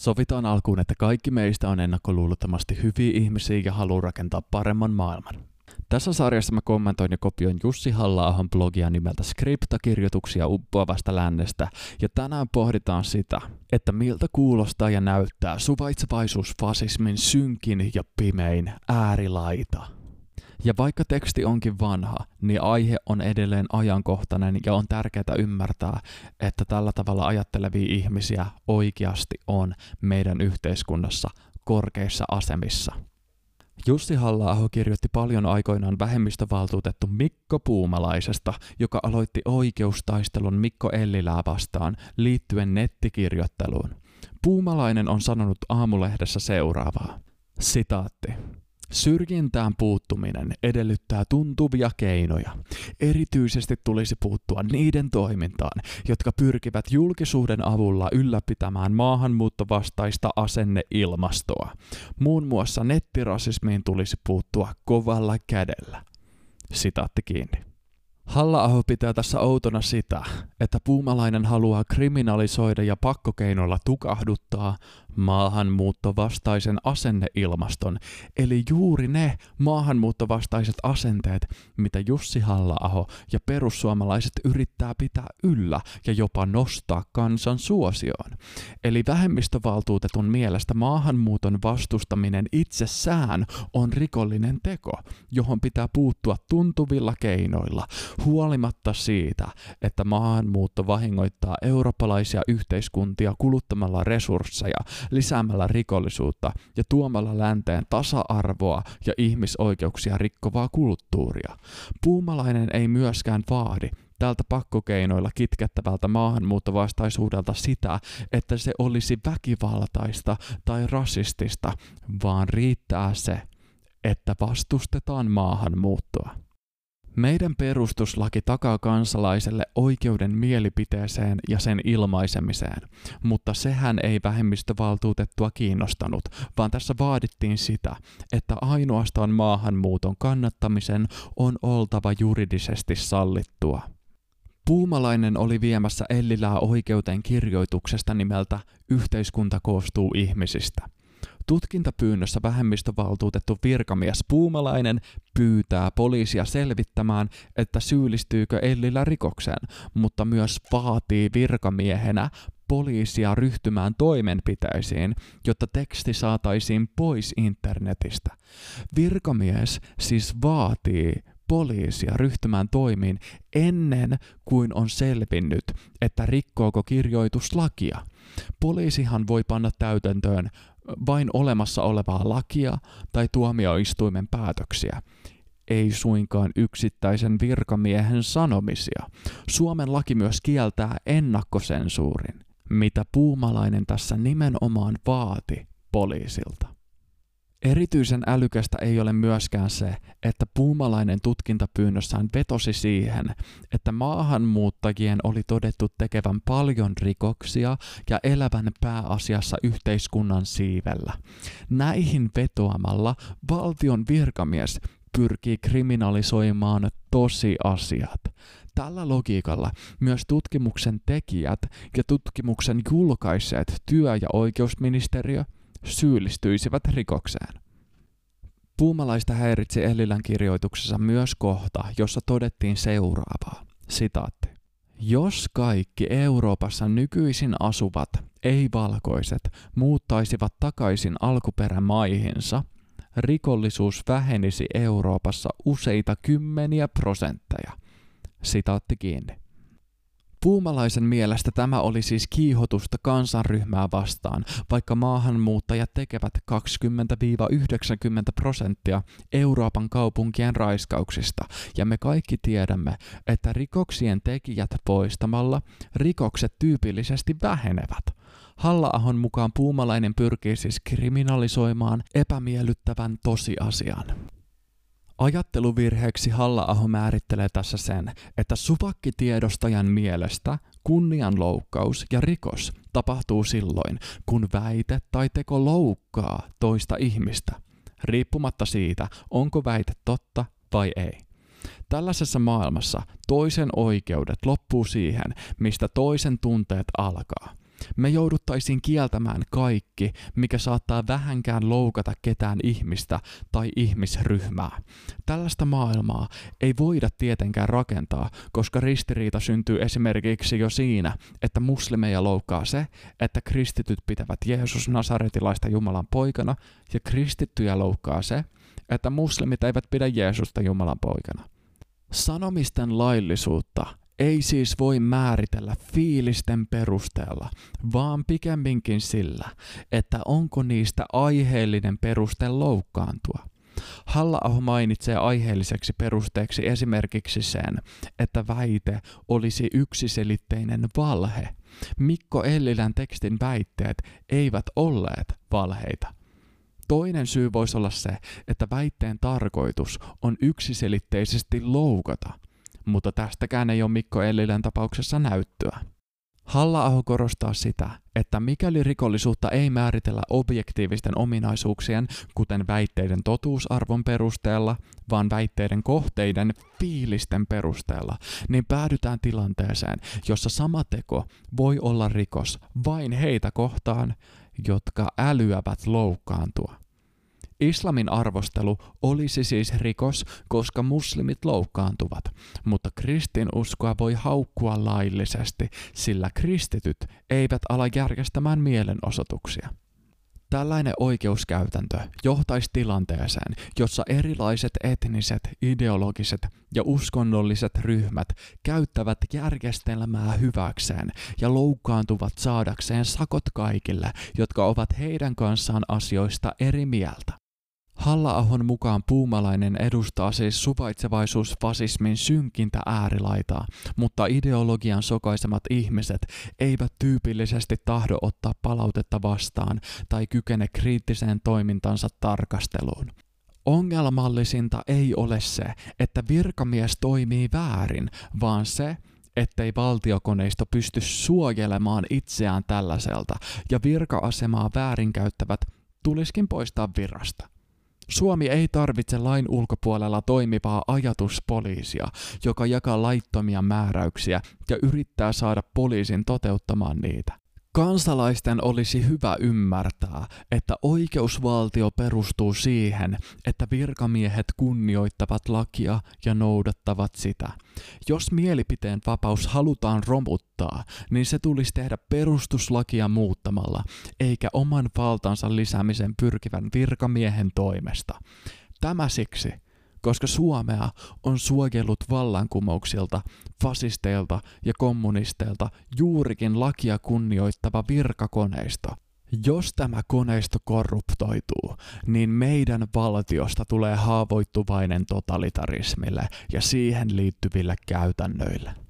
Sovitaan alkuun, että kaikki meistä on ennakkoluulottomasti hyviä ihmisiä ja haluaa rakentaa paremman maailman. Tässä sarjassa mä kommentoin ja kopioin Jussi halla blogia nimeltä Skriptakirjoituksia uppoavasta lännestä, ja tänään pohditaan sitä, että miltä kuulostaa ja näyttää suvaitsevaisuusfasismin synkin ja pimein äärilaita. Ja vaikka teksti onkin vanha, niin aihe on edelleen ajankohtainen ja on tärkeää ymmärtää, että tällä tavalla ajattelevia ihmisiä oikeasti on meidän yhteiskunnassa korkeissa asemissa. Jussi halla kirjoitti paljon aikoinaan vähemmistövaltuutettu Mikko Puumalaisesta, joka aloitti oikeustaistelun Mikko Ellilää vastaan liittyen nettikirjoitteluun. Puumalainen on sanonut aamulehdessä seuraavaa. Sitaatti. Syrjintään puuttuminen edellyttää tuntuvia keinoja. Erityisesti tulisi puuttua niiden toimintaan, jotka pyrkivät julkisuuden avulla ylläpitämään maahanmuuttovastaista asenneilmastoa. Muun muassa nettirasismiin tulisi puuttua kovalla kädellä. Sitaatti kiinni halla pitää tässä outona sitä, että puumalainen haluaa kriminalisoida ja pakkokeinoilla tukahduttaa maahanmuuttovastaisen asenneilmaston, eli juuri ne maahanmuuttovastaiset asenteet, mitä Jussi halla ja perussuomalaiset yrittää pitää yllä ja jopa nostaa kansan suosioon. Eli vähemmistövaltuutetun mielestä maahanmuuton vastustaminen itsessään on rikollinen teko, johon pitää puuttua tuntuvilla keinoilla, huolimatta siitä, että maahanmuutto vahingoittaa eurooppalaisia yhteiskuntia kuluttamalla resursseja, lisäämällä rikollisuutta ja tuomalla länteen tasa-arvoa ja ihmisoikeuksia rikkovaa kulttuuria. Puumalainen ei myöskään vaadi, tältä pakkokeinoilla kitkettävältä maahanmuuttovastaisuudelta sitä, että se olisi väkivaltaista tai rasistista, vaan riittää se, että vastustetaan maahanmuuttoa. Meidän perustuslaki takaa kansalaiselle oikeuden mielipiteeseen ja sen ilmaisemiseen, mutta sehän ei vähemmistövaltuutettua kiinnostanut, vaan tässä vaadittiin sitä, että ainoastaan maahanmuuton kannattamisen on oltava juridisesti sallittua. Puumalainen oli viemässä Ellilää oikeuteen kirjoituksesta nimeltä Yhteiskunta koostuu ihmisistä – Tutkintapyynnössä vähemmistövaltuutettu virkamies Puumalainen pyytää poliisia selvittämään, että syyllistyykö Ellillä rikokseen, mutta myös vaatii virkamiehenä poliisia ryhtymään toimenpiteisiin, jotta teksti saataisiin pois internetistä. Virkamies siis vaatii poliisia ryhtymään toimiin ennen kuin on selvinnyt, että rikkooko kirjoitus lakia. Poliisihan voi panna täytäntöön vain olemassa olevaa lakia tai tuomioistuimen päätöksiä, ei suinkaan yksittäisen virkamiehen sanomisia. Suomen laki myös kieltää ennakkosensuurin, mitä puumalainen tässä nimenomaan vaati poliisilta. Erityisen älykästä ei ole myöskään se, että puumalainen tutkintapyynnössään vetosi siihen, että maahanmuuttajien oli todettu tekevän paljon rikoksia ja elävän pääasiassa yhteiskunnan siivellä. Näihin vetoamalla valtion virkamies pyrkii kriminalisoimaan tosiasiat. Tällä logiikalla myös tutkimuksen tekijät ja tutkimuksen julkaiseet työ- ja oikeusministeriö – syyllistyisivät rikokseen. Puumalaista häiritsi Ellilän kirjoituksessa myös kohta, jossa todettiin seuraavaa. Sitaatti. Jos kaikki Euroopassa nykyisin asuvat, ei-valkoiset, muuttaisivat takaisin alkuperämaihinsa, rikollisuus vähenisi Euroopassa useita kymmeniä prosentteja. Sitaatti kiinni. Puumalaisen mielestä tämä oli siis kiihotusta kansanryhmää vastaan, vaikka maahanmuuttajat tekevät 20-90 prosenttia Euroopan kaupunkien raiskauksista, ja me kaikki tiedämme, että rikoksien tekijät poistamalla rikokset tyypillisesti vähenevät. Halla-ahon mukaan puumalainen pyrkii siis kriminalisoimaan epämiellyttävän tosiasian. Ajatteluvirheeksi halla määrittelee tässä sen, että supakkitiedostajan mielestä kunnianloukkaus ja rikos tapahtuu silloin, kun väite tai teko loukkaa toista ihmistä, riippumatta siitä, onko väite totta vai ei. Tällaisessa maailmassa toisen oikeudet loppuu siihen, mistä toisen tunteet alkaa. Me jouduttaisiin kieltämään kaikki, mikä saattaa vähänkään loukata ketään ihmistä tai ihmisryhmää. Tällaista maailmaa ei voida tietenkään rakentaa, koska ristiriita syntyy esimerkiksi jo siinä, että muslimeja loukkaa se, että kristityt pitävät Jeesus Nasaretilaista Jumalan poikana, ja kristittyjä loukkaa se, että muslimit eivät pidä Jeesusta Jumalan poikana. Sanomisten laillisuutta ei siis voi määritellä fiilisten perusteella, vaan pikemminkin sillä, että onko niistä aiheellinen peruste loukkaantua. halla mainitsee aiheelliseksi perusteeksi esimerkiksi sen, että väite olisi yksiselitteinen valhe. Mikko Ellilän tekstin väitteet eivät olleet valheita. Toinen syy voisi olla se, että väitteen tarkoitus on yksiselitteisesti loukata, mutta tästäkään ei ole Mikko Ellilän tapauksessa näyttöä. halla korostaa sitä, että mikäli rikollisuutta ei määritellä objektiivisten ominaisuuksien, kuten väitteiden totuusarvon perusteella, vaan väitteiden kohteiden fiilisten perusteella, niin päädytään tilanteeseen, jossa sama teko voi olla rikos vain heitä kohtaan, jotka älyävät loukkaantua. Islamin arvostelu olisi siis rikos, koska muslimit loukkaantuvat, mutta kristinuskoa voi haukkua laillisesti, sillä kristityt eivät ala järjestämään mielenosoituksia. Tällainen oikeuskäytäntö johtaisi tilanteeseen, jossa erilaiset etniset, ideologiset ja uskonnolliset ryhmät käyttävät järjestelmää hyväkseen ja loukkaantuvat saadakseen sakot kaikille, jotka ovat heidän kanssaan asioista eri mieltä halla mukaan puumalainen edustaa siis suvaitsevaisuusfasismin synkintä äärilaitaa, mutta ideologian sokaisemat ihmiset eivät tyypillisesti tahdo ottaa palautetta vastaan tai kykene kriittiseen toimintansa tarkasteluun. Ongelmallisinta ei ole se, että virkamies toimii väärin, vaan se, ettei valtiokoneisto pysty suojelemaan itseään tällaiselta ja virka-asemaa väärinkäyttävät tuliskin poistaa virasta. Suomi ei tarvitse lain ulkopuolella toimivaa ajatuspoliisia, joka jakaa laittomia määräyksiä ja yrittää saada poliisin toteuttamaan niitä. Kansalaisten olisi hyvä ymmärtää, että oikeusvaltio perustuu siihen, että virkamiehet kunnioittavat lakia ja noudattavat sitä. Jos mielipiteen vapaus halutaan romuttaa, niin se tulisi tehdä perustuslakia muuttamalla, eikä oman valtansa lisäämisen pyrkivän virkamiehen toimesta. Tämä siksi, koska Suomea on suojellut vallankumouksilta, fasisteilta ja kommunisteilta juurikin lakia kunnioittava virkakoneisto. Jos tämä koneisto korruptoituu, niin meidän valtiosta tulee haavoittuvainen totalitarismille ja siihen liittyville käytännöille.